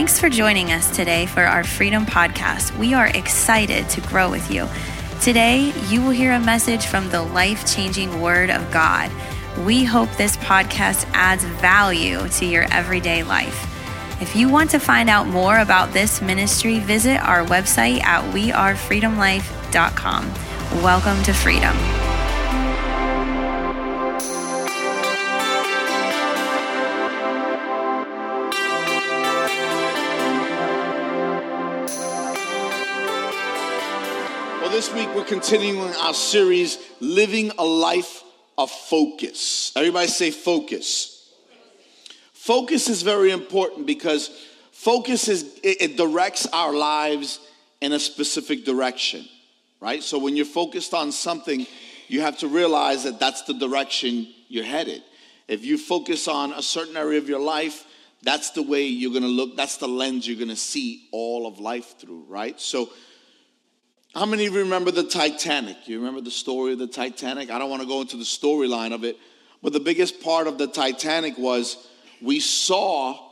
Thanks for joining us today for our Freedom Podcast. We are excited to grow with you. Today, you will hear a message from the life changing Word of God. We hope this podcast adds value to your everyday life. If you want to find out more about this ministry, visit our website at wearefreedomlife.com. Welcome to freedom. Continuing our series, Living a Life of Focus. Everybody say focus. Focus is very important because focus is it, it directs our lives in a specific direction, right? So when you're focused on something, you have to realize that that's the direction you're headed. If you focus on a certain area of your life, that's the way you're to look, that's the lens you're to see all of life through, right? So how many of you remember the Titanic? You remember the story of the Titanic? I don't want to go into the storyline of it, but the biggest part of the Titanic was we saw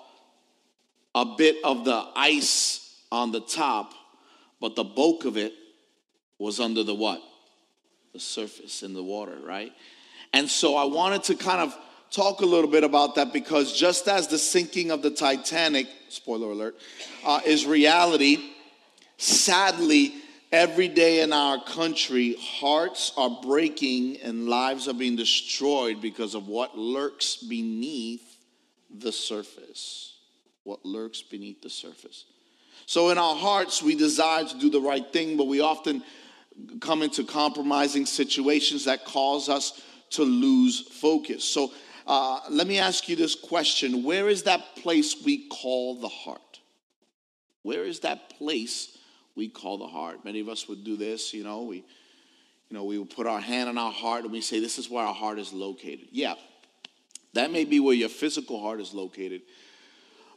a bit of the ice on the top, but the bulk of it was under the what? The surface in the water, right? And so I wanted to kind of talk a little bit about that because just as the sinking of the Titanic, spoiler alert, uh, is reality, sadly, Every day in our country, hearts are breaking and lives are being destroyed because of what lurks beneath the surface. What lurks beneath the surface. So, in our hearts, we desire to do the right thing, but we often come into compromising situations that cause us to lose focus. So, uh, let me ask you this question Where is that place we call the heart? Where is that place? We call the heart. Many of us would do this, you know, we you know, we would put our hand on our heart and we say this is where our heart is located. Yeah. That may be where your physical heart is located.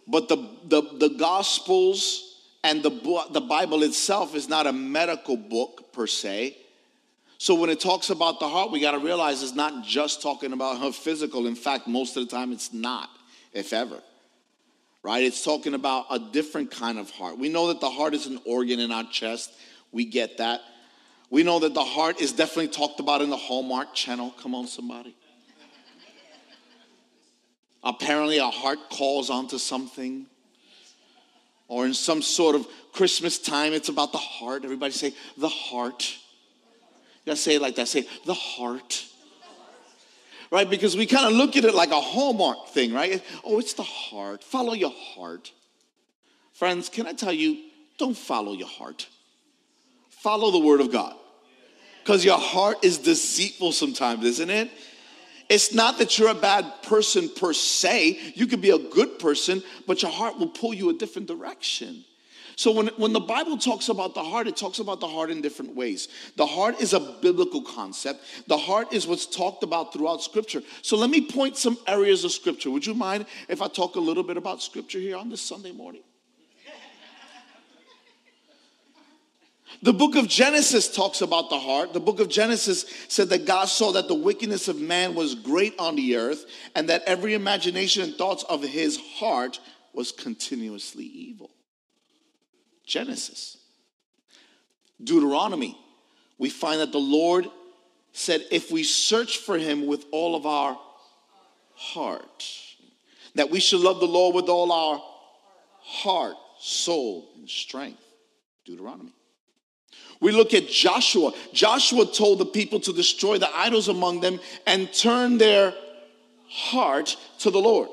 But the the, the gospels and the the Bible itself is not a medical book per se. So when it talks about the heart, we got to realize it's not just talking about her physical. In fact, most of the time it's not, if ever right? It's talking about a different kind of heart. We know that the heart is an organ in our chest. We get that. We know that the heart is definitely talked about in the Hallmark channel. Come on, somebody. Apparently, our heart calls onto something. Or in some sort of Christmas time, it's about the heart. Everybody say, the heart. You gotta say it like that. Say, the heart right? Because we kind of look at it like a hallmark thing, right? Oh, it's the heart. Follow your heart. Friends, can I tell you, don't follow your heart. Follow the word of God. Because your heart is deceitful sometimes, isn't it? It's not that you're a bad person per se. You could be a good person, but your heart will pull you a different direction. So when, when the Bible talks about the heart, it talks about the heart in different ways. The heart is a biblical concept. The heart is what's talked about throughout Scripture. So let me point some areas of Scripture. Would you mind if I talk a little bit about Scripture here on this Sunday morning? The book of Genesis talks about the heart. The book of Genesis said that God saw that the wickedness of man was great on the earth and that every imagination and thoughts of his heart was continuously evil. Genesis. Deuteronomy, we find that the Lord said, if we search for him with all of our heart, that we should love the Lord with all our heart, soul, and strength. Deuteronomy. We look at Joshua. Joshua told the people to destroy the idols among them and turn their heart to the Lord.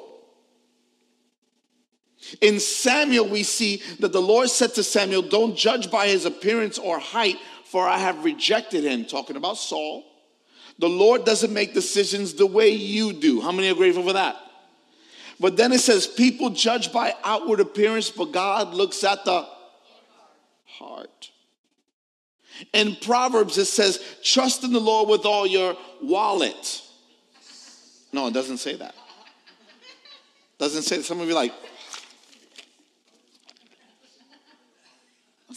In Samuel, we see that the Lord said to Samuel, Don't judge by his appearance or height, for I have rejected him. Talking about Saul. The Lord doesn't make decisions the way you do. How many are grateful for that? But then it says, People judge by outward appearance, but God looks at the heart. In Proverbs, it says, Trust in the Lord with all your wallet. No, it doesn't say that. Doesn't say that. Some of you like,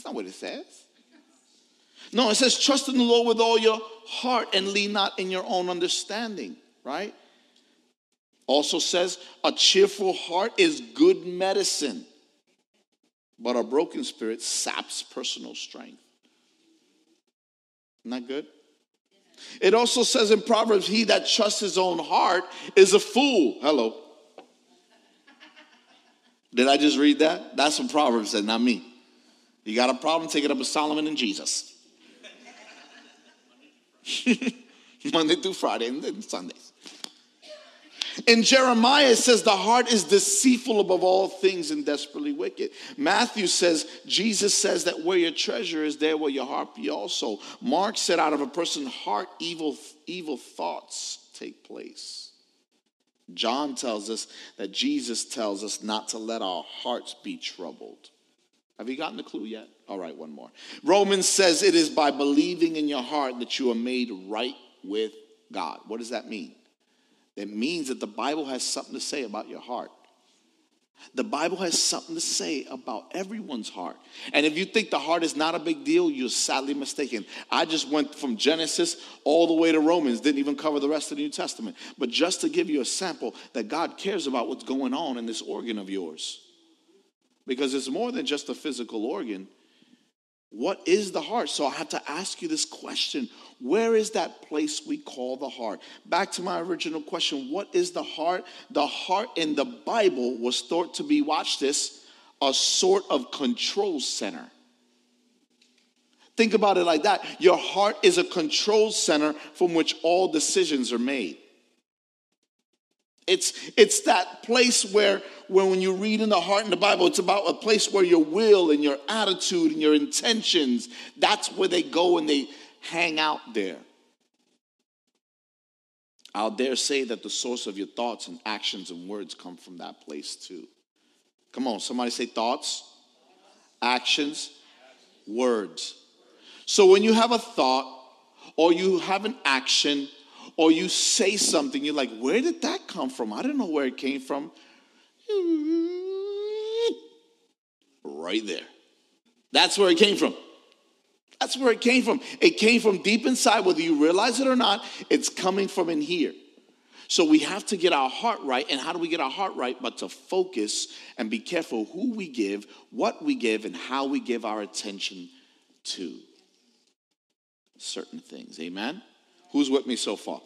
That's not what it says. No, it says, trust in the Lord with all your heart and lean not in your own understanding, right? Also says, a cheerful heart is good medicine. but a broken spirit saps personal strength. Isn't that good? It also says in Proverbs, he that trusts his own heart is a fool. Hello. Did I just read that? That's from Proverbs, and not me. You got a problem, take it up with Solomon and Jesus. Monday through Friday and then Sundays. In Jeremiah, says the heart is deceitful above all things and desperately wicked. Matthew says, Jesus says that where your treasure is, there will your heart be also. Mark said, out of a person's heart, evil, evil thoughts take place. John tells us that Jesus tells us not to let our hearts be troubled. Have you gotten the clue yet? All right, one more. Romans says it is by believing in your heart that you are made right with God. What does that mean? It means that the Bible has something to say about your heart. The Bible has something to say about everyone's heart. And if you think the heart is not a big deal, you're sadly mistaken. I just went from Genesis all the way to Romans, didn't even cover the rest of the New Testament. But just to give you a sample that God cares about what's going on in this organ of yours. Because it's more than just a physical organ, what is the heart? So I have to ask you this question Where is that place we call the heart? Back to my original question What is the heart? The heart in the Bible was thought to be, watch this, a sort of control center. Think about it like that. Your heart is a control center from which all decisions are made. It's, it's that place where, where when you read in the heart in the Bible, it's about a place where your will and your attitude and your intentions, that's where they go and they hang out there. I'll dare say that the source of your thoughts and actions and words come from that place too. Come on, somebody say thoughts, actions, words. So when you have a thought or you have an action or you say something, you're like, where did that come from? I don't know where it came from. Right there. That's where it came from. That's where it came from. It came from deep inside, whether you realize it or not, it's coming from in here. So we have to get our heart right. And how do we get our heart right? But to focus and be careful who we give, what we give, and how we give our attention to certain things. Amen? Who's with me so far?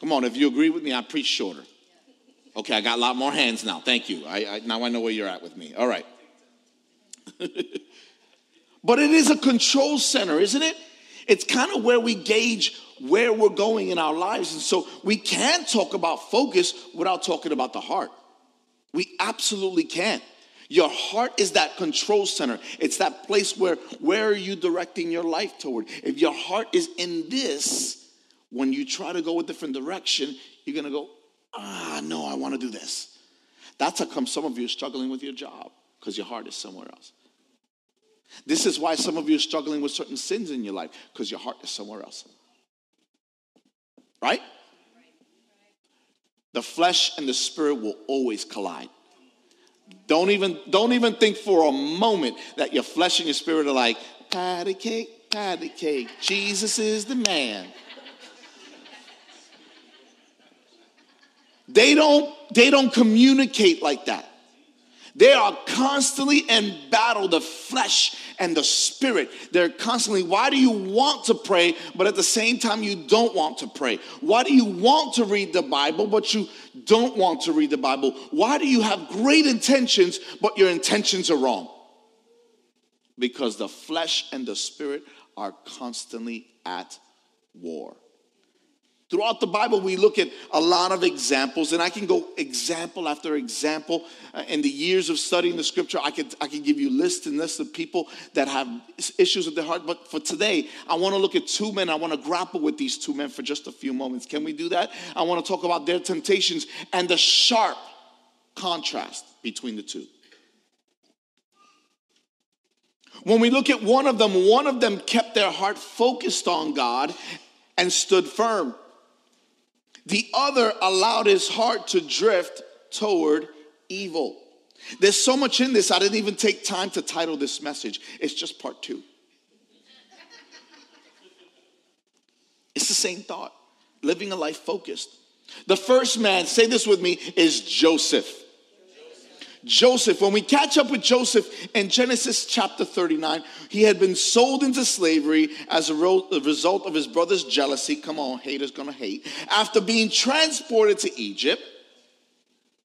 Come on, if you agree with me, I preach shorter. Okay, I got a lot more hands now. Thank you. I, I now I know where you're at with me. All right. but it is a control center, isn't it? It's kind of where we gauge where we're going in our lives. And so we can talk about focus without talking about the heart. We absolutely can. Your heart is that control center. It's that place where where are you directing your life toward? If your heart is in this, when you try to go a different direction, you're going to go, ah, no, I want to do this. That's how come some of you are struggling with your job because your heart is somewhere else. This is why some of you are struggling with certain sins in your life because your heart is somewhere else. Right? The flesh and the spirit will always collide. Don't even don't even think for a moment that your flesh and your spirit are like patty cake, patty cake. Jesus is the man. They don't, they don't communicate like that. They are constantly in battle, the flesh and the spirit. They're constantly, why do you want to pray, but at the same time, you don't want to pray? Why do you want to read the Bible, but you don't want to read the Bible? Why do you have great intentions, but your intentions are wrong? Because the flesh and the spirit are constantly at war. Throughout the Bible, we look at a lot of examples, and I can go example after example. Uh, in the years of studying the scripture, I could, I could give you lists and lists of people that have issues with their heart. But for today, I want to look at two men. I want to grapple with these two men for just a few moments. Can we do that? I want to talk about their temptations and the sharp contrast between the two. When we look at one of them, one of them kept their heart focused on God and stood firm. The other allowed his heart to drift toward evil. There's so much in this, I didn't even take time to title this message. It's just part two. It's the same thought living a life focused. The first man, say this with me, is Joseph. Joseph, when we catch up with Joseph in Genesis chapter 39, he had been sold into slavery as a result of his brother's jealousy. Come on, haters gonna hate. After being transported to Egypt,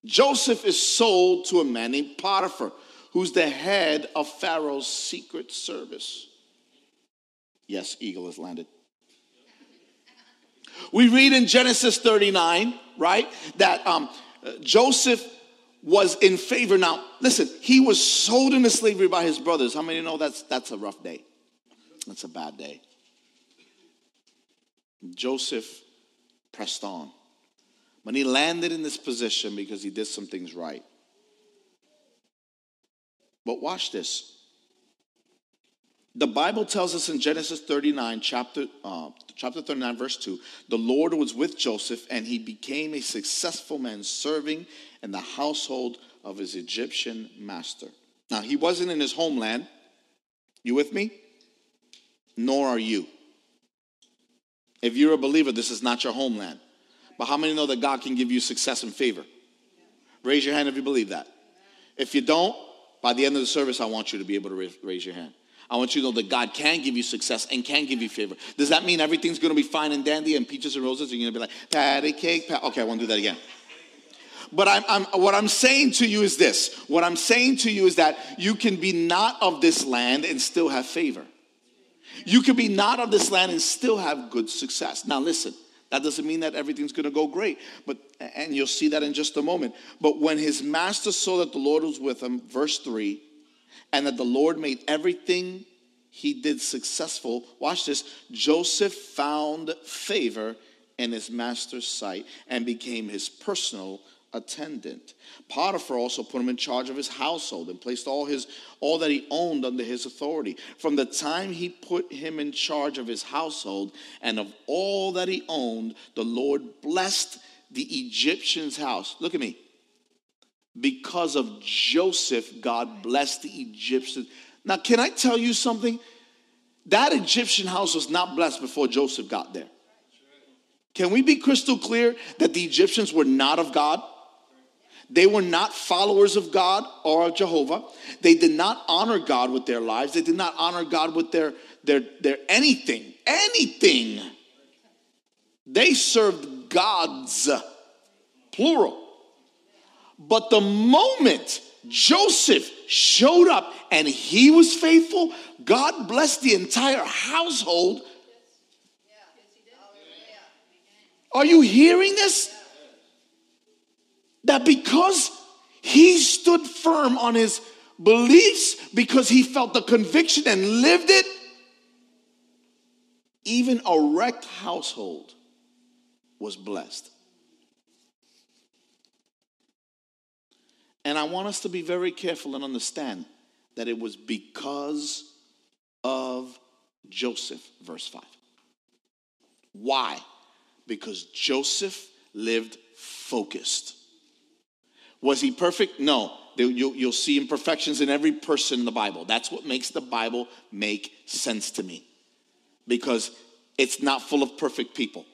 Joseph is sold to a man named Potiphar, who's the head of Pharaoh's secret service. Yes, eagle has landed. We read in Genesis 39, right, that um, Joseph was in favor. Now, listen, he was sold into slavery by his brothers. How many know that's that's a rough day? That's a bad day. Joseph pressed on. When he landed in this position because he did some things right. But watch this. The Bible tells us in Genesis 39, chapter, uh, chapter 39, verse 2, the Lord was with Joseph and he became a successful man serving in the household of his Egyptian master. Now, he wasn't in his homeland. You with me? Nor are you. If you're a believer, this is not your homeland. But how many know that God can give you success and favor? Raise your hand if you believe that. If you don't, by the end of the service, I want you to be able to raise your hand. I want you to know that God can give you success and can give you favor. Does that mean everything's going to be fine and dandy and peaches and roses? You're going to be like, patty cake, pat. Okay, I won't do that again. But I'm, I'm, what I'm saying to you is this. What I'm saying to you is that you can be not of this land and still have favor. You can be not of this land and still have good success. Now listen, that doesn't mean that everything's going to go great, but and you'll see that in just a moment. But when his master saw that the Lord was with him, verse 3, and that the Lord made everything he did successful, watch this, Joseph found favor in his master's sight and became his personal attendant. Potiphar also put him in charge of his household and placed all his all that he owned under his authority. From the time he put him in charge of his household and of all that he owned, the Lord blessed the Egyptian's house. Look at me. Because of Joseph, God blessed the Egyptians. Now, can I tell you something? That Egyptian house was not blessed before Joseph got there. Can we be crystal clear that the Egyptians were not of God? They were not followers of God or of Jehovah. They did not honor God with their lives. They did not honor God with their, their, their anything. Anything. They served gods, plural. But the moment Joseph showed up and he was faithful, God blessed the entire household. Are you hearing this? that because he stood firm on his beliefs, because he felt the conviction and lived it, even a wrecked household was blessed. And I want us to be very careful and understand that it was because of Joseph, verse 5. Why? Because Joseph lived focused. Was he perfect? No. You'll see imperfections in every person in the Bible. That's what makes the Bible make sense to me. Because it's not full of perfect people.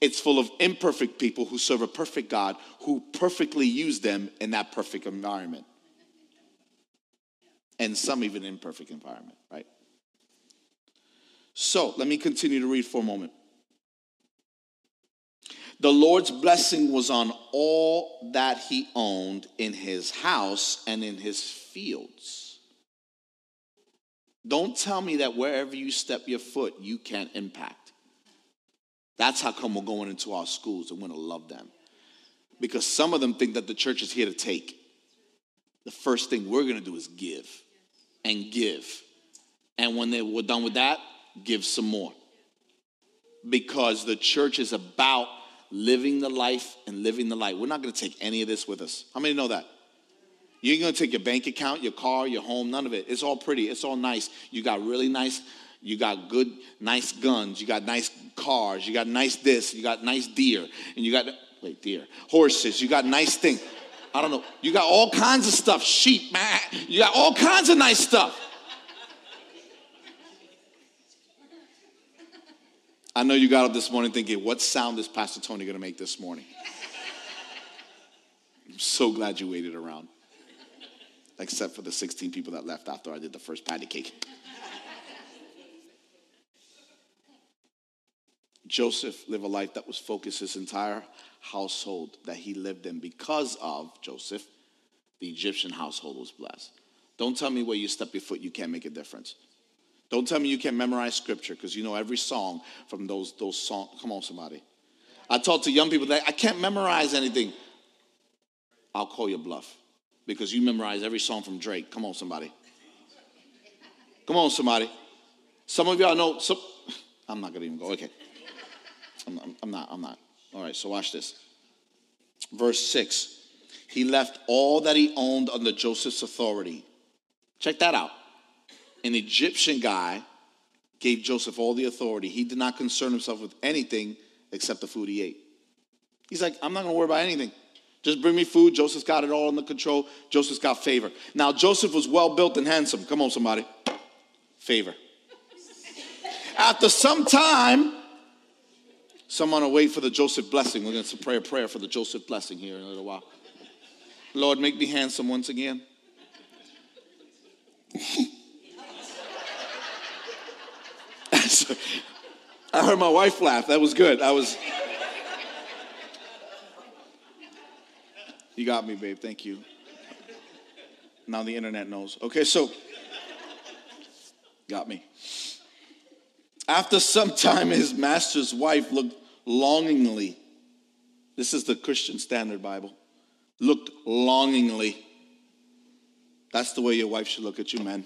It's full of imperfect people who serve a perfect God who perfectly use them in that perfect environment. And some even imperfect environment, right? So let me continue to read for a moment. The Lord's blessing was on all that he owned in his house and in his fields. Don't tell me that wherever you step your foot, you can't impact. That's how come we're going into our schools and we're going to love them. Because some of them think that the church is here to take. The first thing we're going to do is give and give. And when they, we're done with that, give some more. Because the church is about living the life and living the light. We're not going to take any of this with us. How many know that? You ain't going to take your bank account, your car, your home, none of it. It's all pretty. It's all nice. You got really nice, you got good, nice guns. You got nice cars. You got nice this. You got nice deer. And you got, wait, deer, horses. You got nice things. I don't know. You got all kinds of stuff. Sheep, man. You got all kinds of nice stuff. I know you got up this morning thinking, what sound is Pastor Tony going to make this morning? I'm so glad you waited around. except for the 16 people that left after I did the first patty cake. Joseph lived a life that was focused his entire household that he lived in because of Joseph, the Egyptian household was blessed. Don't tell me where you step your foot, you can't make a difference. Don't tell me you can't memorize scripture because you know every song from those those songs. Come on, somebody. I talk to young people that I can't memorize anything. I'll call you bluff because you memorize every song from Drake. Come on, somebody. Come on, somebody. Some of y'all know. Some, I'm not gonna even go. Okay. I'm, I'm, I'm not. I'm not. All right. So watch this. Verse six. He left all that he owned under Joseph's authority. Check that out. An Egyptian guy gave Joseph all the authority. He did not concern himself with anything except the food he ate. He's like, I'm not going to worry about anything. Just bring me food. Joseph's got it all under control. Joseph's got favor. Now, Joseph was well built and handsome. Come on, somebody. Favor. After some time, someone will wait for the Joseph blessing. We're going to pray a prayer for the Joseph blessing here in a little while. Lord, make me handsome once again. I heard my wife laugh. That was good. I was. You got me, babe. Thank you. Now the internet knows. Okay, so. Got me. After some time, his master's wife looked longingly. This is the Christian Standard Bible. Looked longingly. That's the way your wife should look at you, man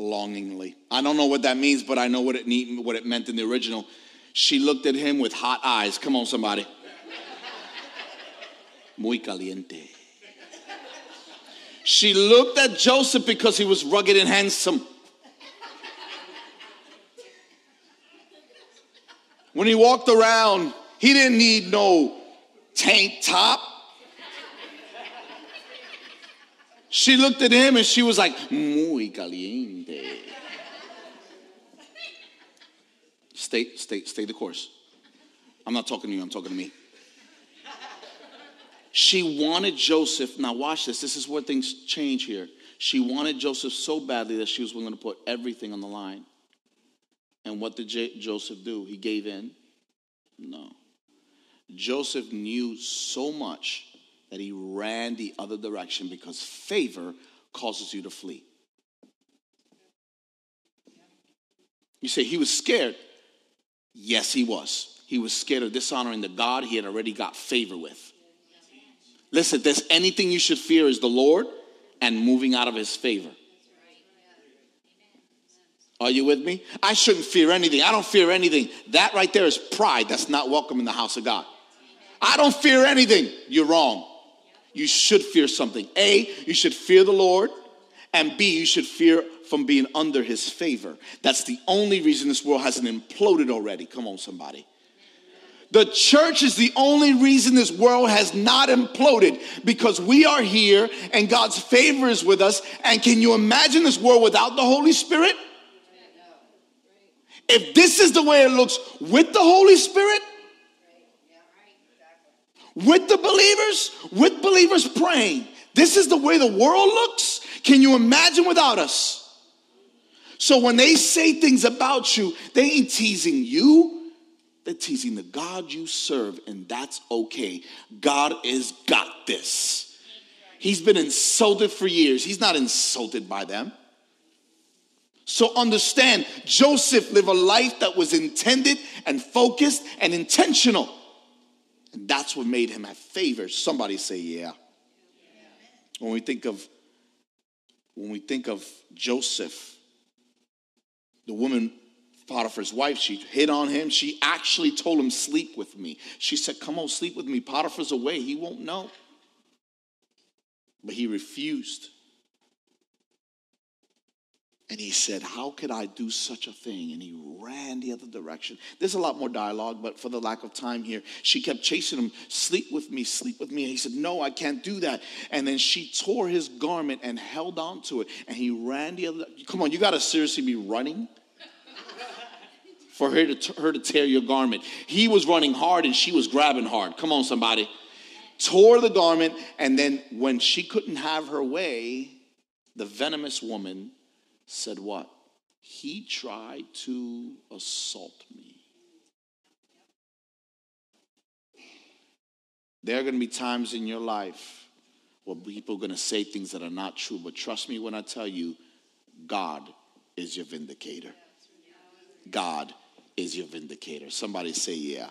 longingly. I don't know what that means, but I know what it need, what it meant in the original. She looked at him with hot eyes. Come on, somebody. Muy caliente. She looked at Joseph because he was rugged and handsome. When he walked around, he didn't need no tank top. She looked at him and she was like, muy caliente. stay, stay, stay the course. I'm not talking to you, I'm talking to me. She wanted Joseph. Now, watch this. This is where things change here. She wanted Joseph so badly that she was willing to put everything on the line. And what did J- Joseph do? He gave in? No. Joseph knew so much that he ran the other direction because favor causes you to flee. You say he was scared. Yes, he was. He was scared of dishonoring the God he had already got favor with. Listen, if there's anything you should fear is the Lord and moving out of his favor. Are you with me? I shouldn't fear anything. I don't fear anything. That right there is pride that's not welcome in the house of God. I don't fear anything. You're wrong you should fear something. A, you should fear the Lord, and B, you should fear from being under his favor. That's the only reason this world hasn't imploded already. Come on, somebody. The church is the only reason this world has not imploded because we are here and God's favor is with us. And can you imagine this world without the Holy Spirit? If this is the way it looks with the Holy Spirit, with the believers, with believers praying. This is the way the world looks. Can you imagine without us? So when they say things about you, they ain't teasing you. They're teasing the God you serve, and that's okay. God is got this. He's been insulted for years. He's not insulted by them. So understand, Joseph lived a life that was intended and focused and intentional. And that's what made him have favor. Somebody say, yeah. When we think of when we think of Joseph, the woman Potiphar's wife, she hit on him. She actually told him, Sleep with me. She said, Come on, sleep with me. Potiphar's away. He won't know. But he refused. And he said, How could I do such a thing? And he ran the other direction. There's a lot more dialogue, but for the lack of time here, she kept chasing him, Sleep with me, sleep with me. And he said, No, I can't do that. And then she tore his garment and held on to it. And he ran the other Come on, you got to seriously be running for her to, her to tear your garment. He was running hard and she was grabbing hard. Come on, somebody. Tore the garment, and then when she couldn't have her way, the venomous woman said, What? He tried to assault me. There are going to be times in your life where people are going to say things that are not true, but trust me when I tell you, God is your vindicator. God is your vindicator. Somebody say, Yeah.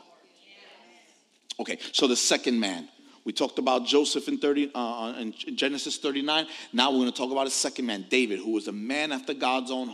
Okay, so the second man. We talked about Joseph in 30 uh, uh in Genesis 39. Now we're going to talk about a second man, David, who was a man after God's own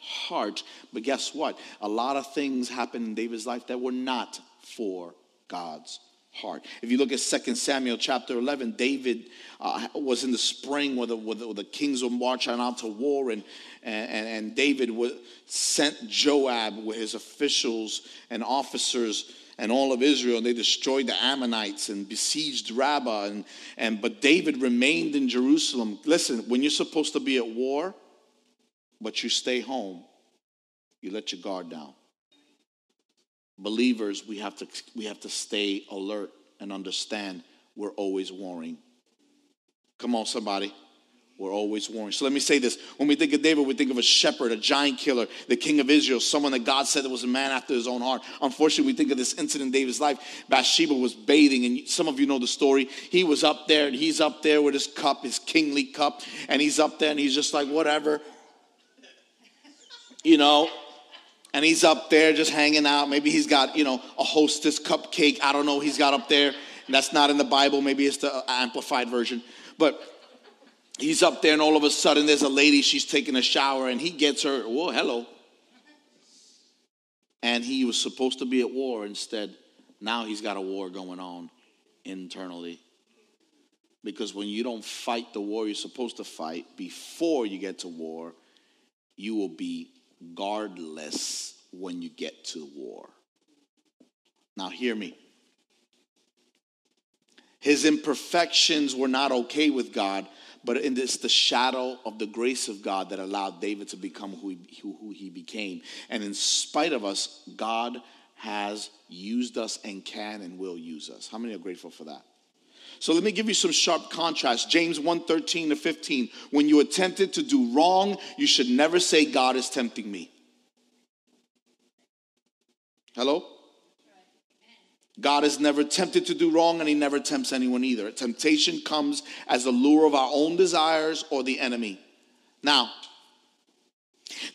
heart. But guess what? A lot of things happened in David's life that were not for God's heart. If you look at 2 Samuel chapter 11, David uh, was in the spring where the, where the, where the kings were marching out to war, and, and, and David was, sent Joab with his officials and officers and all of Israel, they destroyed the Ammonites and besieged Rabbah. And, and, but David remained in Jerusalem. Listen, when you're supposed to be at war, but you stay home, you let your guard down. Believers, we have to, we have to stay alert and understand we're always warring. Come on, somebody. We're always warring. So let me say this. When we think of David, we think of a shepherd, a giant killer, the king of Israel, someone that God said was a man after his own heart. Unfortunately, we think of this incident in David's life. Bathsheba was bathing, and some of you know the story. He was up there, and he's up there with his cup, his kingly cup, and he's up there, and he's just like, whatever. You know, and he's up there just hanging out. Maybe he's got, you know, a hostess cupcake. I don't know. He's got up there. That's not in the Bible. Maybe it's the uh, amplified version. But he's up there, and all of a sudden there's a lady. She's taking a shower, and he gets her. Whoa, hello. And he was supposed to be at war. Instead, now he's got a war going on internally. Because when you don't fight the war you're supposed to fight before you get to war, you will be guardless when you get to war. Now, hear me. His imperfections were not okay with God, but it's the shadow of the grace of God that allowed David to become who he, who, who he became. And in spite of us, God has used us and can and will use us. How many are grateful for that? So let me give you some sharp contrast. James 1 13 to 15. When you are tempted to do wrong, you should never say, God is tempting me. Hello? God is never tempted to do wrong and he never tempts anyone either. Temptation comes as the lure of our own desires or the enemy. Now,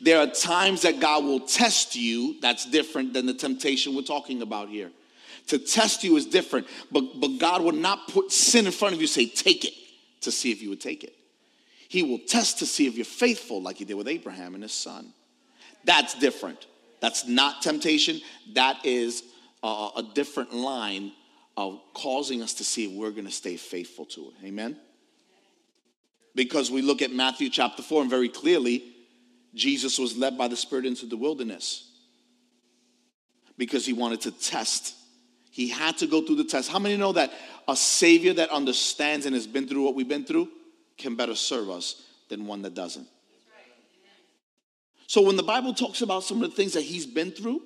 there are times that God will test you that's different than the temptation we're talking about here. To test you is different, but, but God will not put sin in front of you, say, take it, to see if you would take it. He will test to see if you're faithful, like he did with Abraham and his son. That's different. That's not temptation. That is a, different line of causing us to see if we're going to stay faithful to it. Amen? Because we look at Matthew chapter 4, and very clearly, Jesus was led by the Spirit into the wilderness because he wanted to test he had to go through the test. How many know that a Savior that understands and has been through what we've been through can better serve us than one that doesn't? So when the Bible talks about some of the things that he's been through,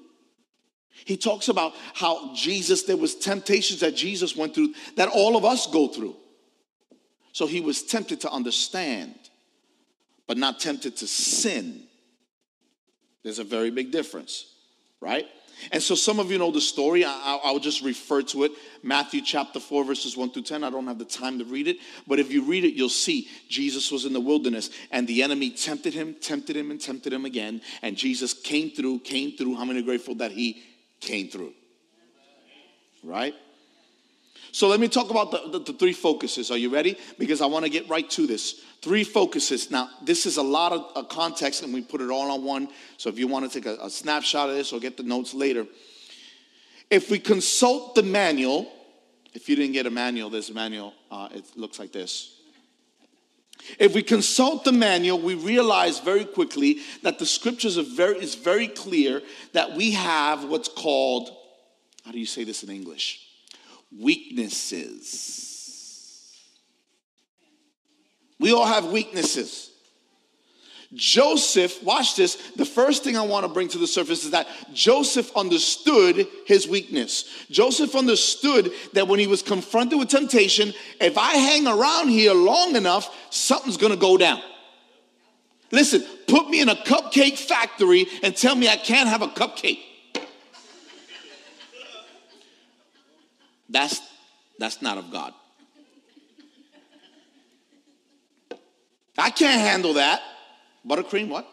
he talks about how Jesus, there was temptations that Jesus went through that all of us go through. So he was tempted to understand, but not tempted to sin. There's a very big difference, right? And so some of you know the story. I, will just refer to it. Matthew chapter 4, verses 1 through 10. I don't have the time to read it. But if you read it, you'll see Jesus was in the wilderness and the enemy tempted him, tempted him, and tempted him again. And Jesus came through, came through. How many grateful that he came through? Right? So let me talk about the, the, the three focuses. Are you ready? Because I want to get right to this. Three focuses. Now, this is a lot of uh, context, and we put it all on one. So if you want to take a, a snapshot of this or get the notes later, if we consult the manual, if you didn't get a manual, a manual. Uh, it looks like this. If we consult the manual, we realize very quickly that the scriptures are very, is very clear that we have what's called, how do you say this in English? Weaknesses. We all have weaknesses. Joseph, watch this. The first thing I want to bring to the surface is that Joseph understood his weakness. Joseph understood that when he was confronted with temptation, if I hang around here long enough, something's going to go down. Listen, put me in a cupcake factory and tell me I can't have a cupcake. That's that's not of God. I can't handle that. Buttercream, what?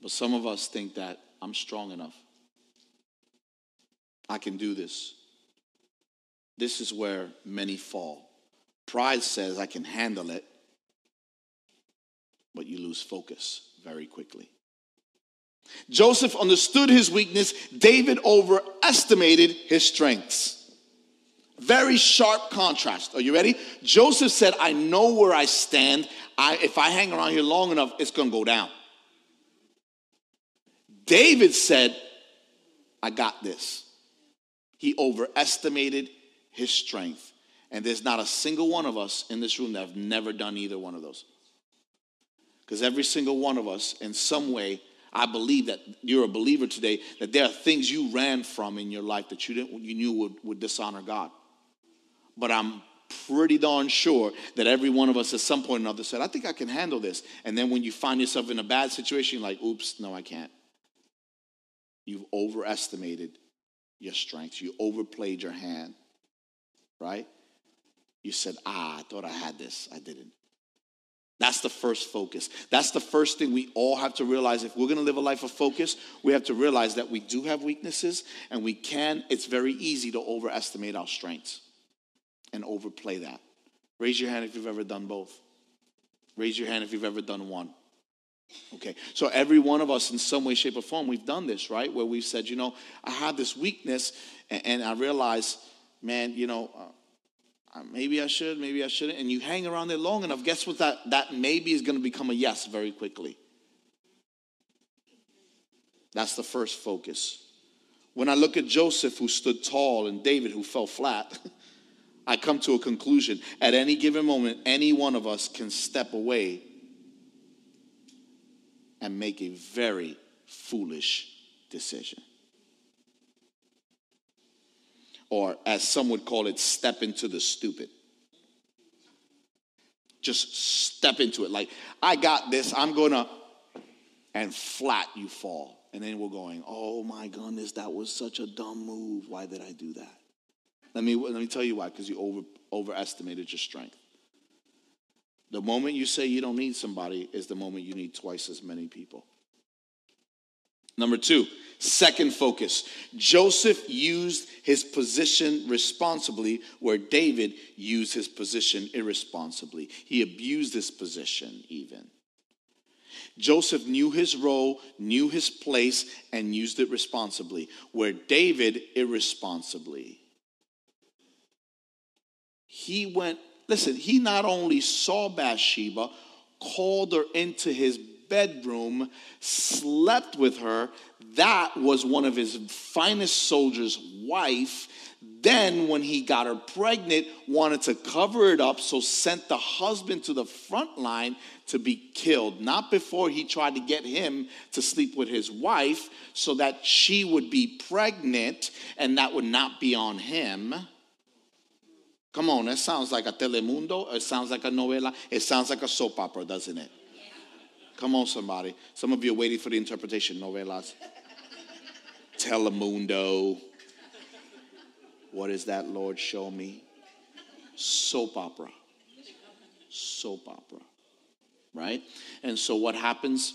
But some of us think that I'm strong enough. I can do this. This is where many fall. Pride says, I can handle it, but you lose focus very quickly. Joseph understood his weakness, David overestimated his strengths. Very sharp contrast. Are you ready? Joseph said, I know where I stand. I, if I hang around here long enough, it's going to go down. David said, I got this. He overestimated his strength. And there's not a single one of us in this room that have never done either one of those. Because every single one of us, in some way, I believe that you're a believer today, that there are things you ran from in your life that you didn't you knew would, would dishonor God. But I'm pretty darn sure that every one of us at some point or another said, I think I can handle this. And then when you find yourself in a bad situation, you're like, oops, no, I can't. You've overestimated your strength. You overplayed your hand, right? You said, ah, I thought I had this. I didn't. That's the first focus. That's the first thing we all have to realize. If we're going to live a life of focus, we have to realize that we do have weaknesses and we can, it's very easy to overestimate our strengths and overplay that. Raise your hand if you've ever done both. Raise your hand if you've ever done one. Okay, so every one of us, in some way, shape, or form, we've done this, right? Where we've said, you know, I have this weakness, and, and I realize, man, you know, uh, maybe I should, maybe I shouldn't. And you hang around there long enough, guess what? That, that maybe is going to become a yes very quickly. That's the first focus. When I look at Joseph, who stood tall, and David, who fell flat, I come to a conclusion. At any given moment, any one of us can step away and make a very foolish decision. or as some would call it, step into the stupid. Just step into it. Like, I got this, I'm gonna, and flat you fall. And then we're going, oh my goodness, that was such a dumb move. Why did I do that? Let me, let me tell you why, because you over, overestimated your strength. The moment you say you don't need somebody is the moment you need twice as many people. Number two, second focus. Joseph used his position responsibly where David used his position irresponsibly. He abused his position even. Joseph knew his role, knew his place, and used it responsibly, where David irresponsibly. He went, listen, he not only saw Bathsheba, called her into his bedroom, slept with her. That was one of his finest soldiers' wife. Then, when he got her pregnant, wanted to cover it up, so sent the husband to the front line to be killed. Not before he tried to get him to sleep with his wife so that she would be pregnant and that would not be on him. Come on, that sounds like a Telemundo. It sounds like a novela. It sounds like a soap opera, doesn't it? Come on, somebody. Some of you are waiting for the interpretation. Novelas. Telemundo. What is that, Lord? Show me. Soap opera. Soap opera. Right? And so what happens?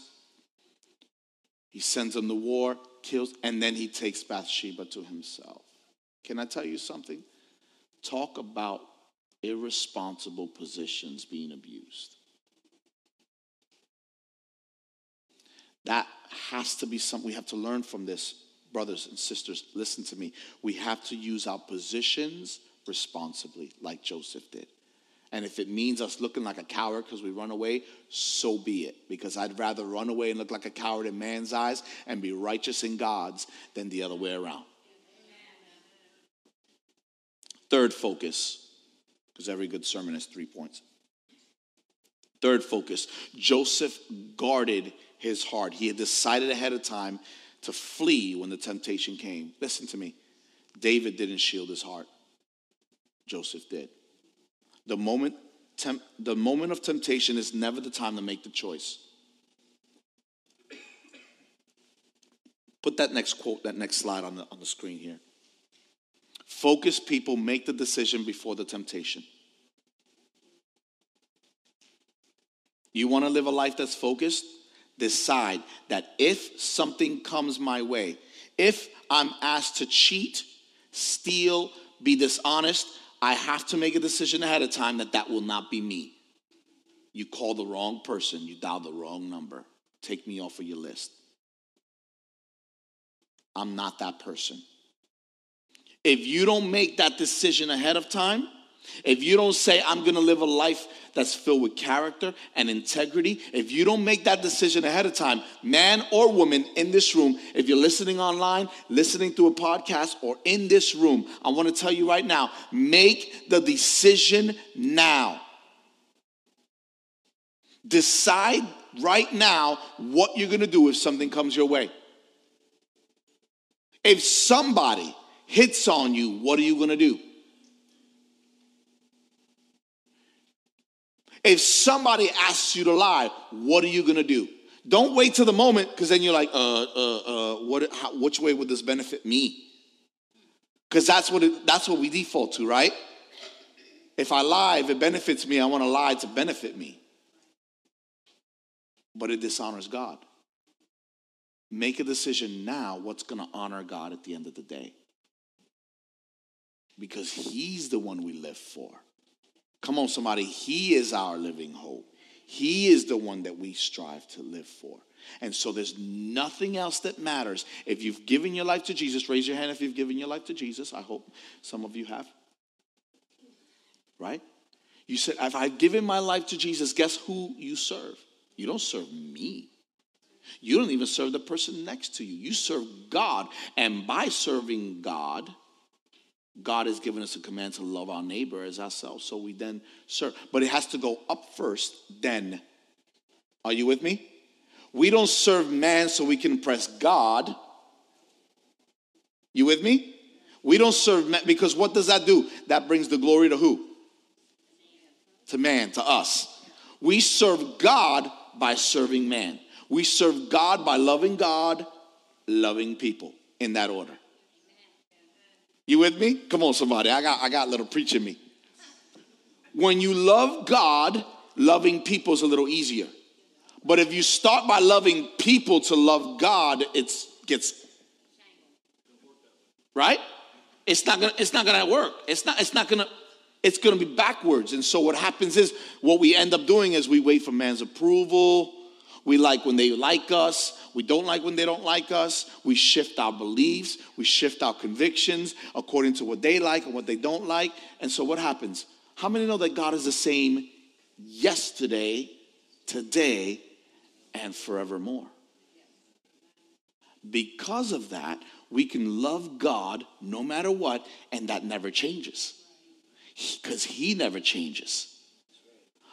He sends them to war, kills, and then he takes Bathsheba to himself. Can I tell you something? Talk about irresponsible positions being abused. That has to be something we have to learn from this, brothers and sisters. Listen to me. We have to use our positions responsibly, like Joseph did. And if it means us looking like a coward because we run away, so be it. Because I'd rather run away and look like a coward in man's eyes and be righteous in God's than the other way around. Third focus, because every good sermon has three points. Third focus Joseph guarded his heart. He had decided ahead of time to flee when the temptation came. Listen to me. David didn't shield his heart, Joseph did. The moment, temp, the moment of temptation is never the time to make the choice. Put that next quote, that next slide on the, on the screen here. Focused people make the decision before the temptation. You want to live a life that's focused? Decide that if something comes my way, if I'm asked to cheat, steal, be dishonest, I have to make a decision ahead of time that that will not be me. You call the wrong person, you dial the wrong number. Take me off of your list. I'm not that person. If you don't make that decision ahead of time, if you don't say, I'm gonna live a life that's filled with character and integrity, if you don't make that decision ahead of time, man or woman in this room, if you're listening online, listening through a podcast, or in this room, I wanna tell you right now make the decision now. Decide right now what you're gonna do if something comes your way. If somebody hits on you, what are you gonna do? If somebody asks you to lie, what are you going to do? Don't wait till the moment because then you're like, uh, uh, uh, what, how, which way would this benefit me? Because that's what it, that's what we default to, right? If I lie, if it benefits me, I want to lie to benefit me. But it dishonors God. Make a decision now what's going to honor God at the end of the day. Because He's the one we live for. Come on, somebody. He is our living hope. He is the one that we strive to live for. And so there's nothing else that matters. If you've given your life to Jesus, raise your hand if you've given your life to Jesus. I hope some of you have. Right? You said, if I've given my life to Jesus, guess who you serve? You don't serve me. You don't even serve the person next to you. You serve God. And by serving God, God has given us a command to love our neighbor as ourselves. So we then serve. But it has to go up first, then. Are you with me? We don't serve man so we can impress God. You with me? We don't serve man because what does that do? That brings the glory to who? To man, to us. We serve God by serving man. We serve God by loving God, loving people in that order. You with me? Come on, somebody. I got I got a little preaching me. When you love God, loving people is a little easier. But if you start by loving people to love God, it gets right. It's not gonna. It's not gonna work. It's not. It's not gonna. It's gonna be backwards. And so what happens is what we end up doing is we wait for man's approval. We like when they like us. We don't like when they don't like us. We shift our beliefs. We shift our convictions according to what they like and what they don't like. And so what happens? How many know that God is the same yesterday, today, and forevermore? Because of that, we can love God no matter what, and that never changes. Because He never changes.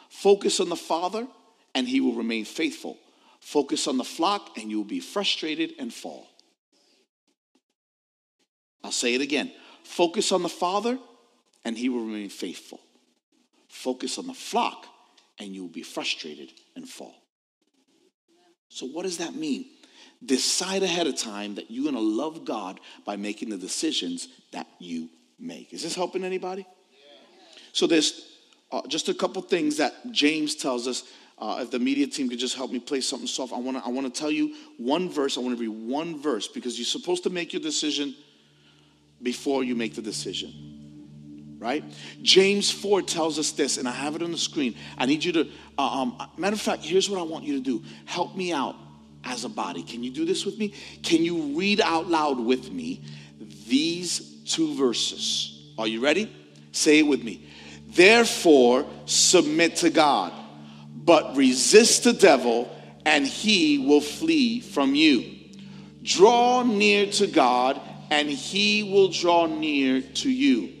Focus on the Father, and He will remain faithful. Focus on the flock, and you will be frustrated and fall. I'll say it again. Focus on the Father, and he will remain faithful. Focus on the flock, and you will be frustrated and fall. So, what does that mean? Decide ahead of time that you're going to love God by making the decisions that you make. Is this helping anybody? So, there's uh, just a couple things that James tells us uh, if the media team could just help me play something soft, I want to I want to tell you one verse. I want to read one verse because you're supposed to make your decision before you make the decision, right? James 4 tells us this, and I have it on the screen. I need you to, uh, um, matter of fact, here's what I want you to do. Help me out as a body. Can you do this with me? Can you read out loud with me these two verses? Are you ready? Say it with me. Therefore, submit to God but resist the devil, and he will flee from you. Draw near to God, and he will draw near to you.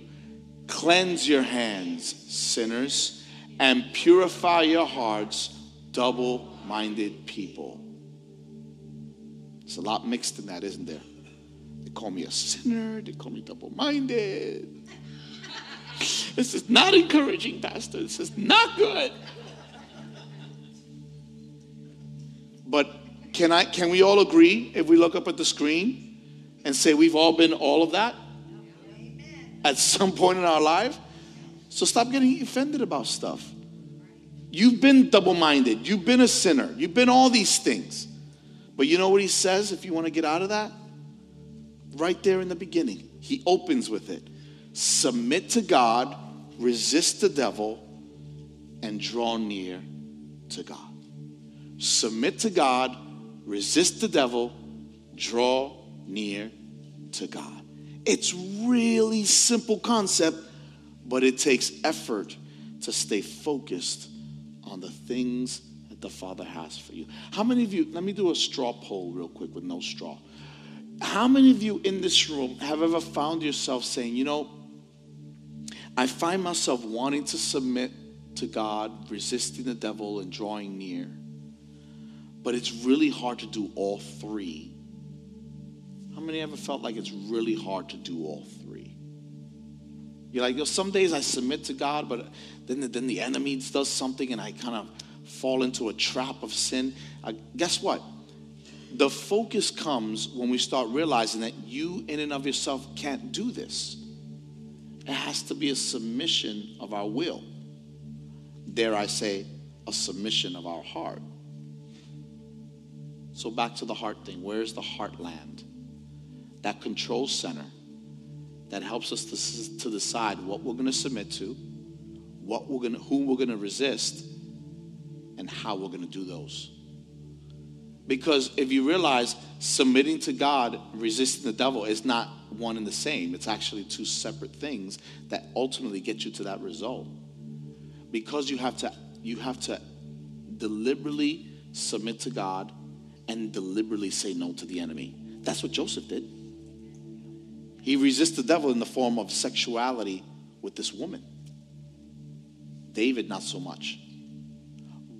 Cleanse your hands, sinners, and purify your hearts, double minded people. There's a lot mixed in that, isn't there? They call me a sinner, they call me double minded. This is not encouraging, Pastor. This is not good. But can I can we all agree if we look up at the screen and say we've all been all of that at some point in our life? So stop getting offended about stuff. You've been double-minded, you've been a sinner, you've been all these things. But you know what he says if you want to get out of that? Right there in the beginning. He opens with it. Submit to God, resist the devil, and draw near to God. Submit to God, resist the devil, draw near to God. It's really simple concept, but it takes effort to stay focused on the things that the Father has for you. How many of you, let me do a straw poll real quick with no straw. How many of you in this room have ever found yourself saying, you know, I find myself wanting to submit to God, resisting the devil, and drawing near? But it's really hard to do all three. How many ever felt like it's really hard to do all three? You're like, you know, some days I submit to God, but then the, then the enemy does something and I kind of fall into a trap of sin. Uh, guess what? The focus comes when we start realizing that you, in and of yourself, can't do this. It has to be a submission of our will. Dare I say, a submission of our heart. So back to the heart thing. Where's the heartland? That control center that helps us to, to decide what we're going to submit to, what we're going to, who we're going to resist, and how we're going to do those. Because if you realize submitting to God, resisting the devil is not one and the same. It's actually two separate things that ultimately get you to that result. Because you have to you have to deliberately submit to God and deliberately say no to the enemy. That's what Joseph did. He resisted the devil in the form of sexuality with this woman. David, not so much.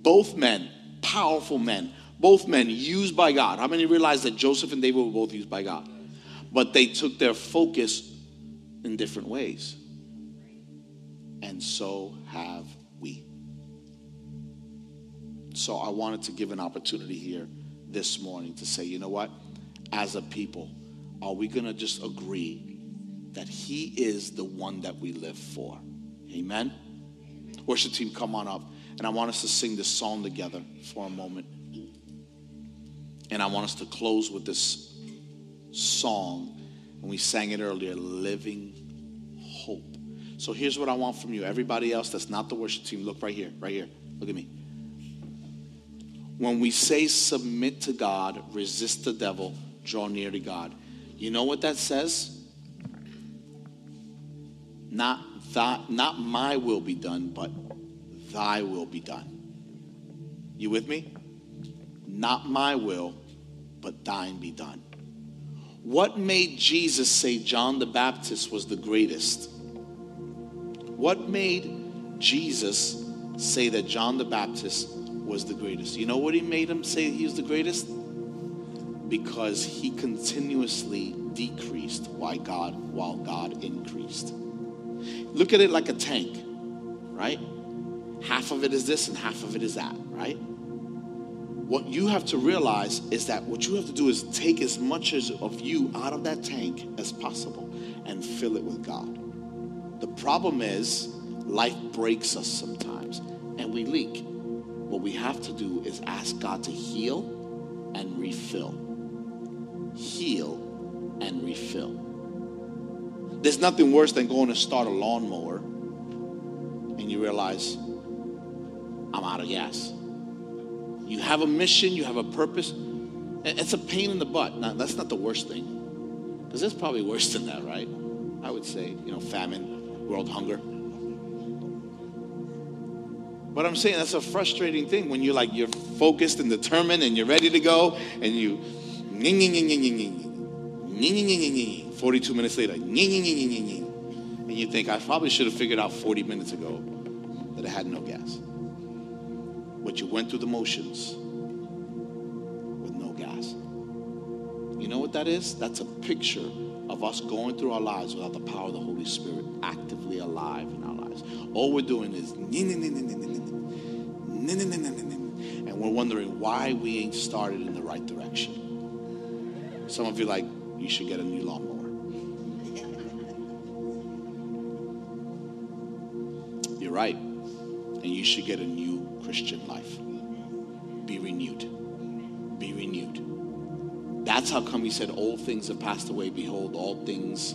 Both men, powerful men, both men used by God. How many realize that Joseph and David were both used by God? But they took their focus in different ways. And so have we. So I wanted to give an opportunity here this morning to say, you know what? As a people, are we going to just agree that He is the one that we live for? Amen? Worship team, come on up. And I want us to sing this song together for a moment. And I want us to close with this song. And we sang it earlier Living Hope. So here's what I want from you. Everybody else that's not the worship team, look right here, right here. Look at me. When we say submit to God, resist the devil, draw near to God, you know what that says? Not that, not my will be done, but thy will be done. You with me? Not my will, but thine be done. What made Jesus say John the Baptist was the greatest? What made Jesus say that John the Baptist was the greatest. You know what he made him say he was the greatest? Because he continuously decreased while God while God increased. Look at it like a tank, right? Half of it is this and half of it is that, right? What you have to realize is that what you have to do is take as much as of you out of that tank as possible and fill it with God. The problem is life breaks us sometimes and we leak. What we have to do is ask God to heal and refill. Heal and refill. There's nothing worse than going to start a lawnmower and you realize, I'm out of gas. You have a mission, you have a purpose. It's a pain in the butt. Now, that's not the worst thing. Because there's probably worse than that, right? I would say, you know, famine, world hunger. But I'm saying that's a frustrating thing when you're like you're focused and determined and you're ready to go and you 42 minutes later and you think, I probably should have figured out 40 minutes ago that I had no gas. But you went through the motions with no gas. You know what that is? That's a picture of us going through our lives without the power of the Holy Spirit actively alive in our lives. All we're doing is and we're wondering why we ain't started in the right direction. Some of you like, you should get a new lawnmower. You're right. And you should get a new Christian life. Be renewed. Be renewed. That's how come he said, Old things have passed away. Behold, all things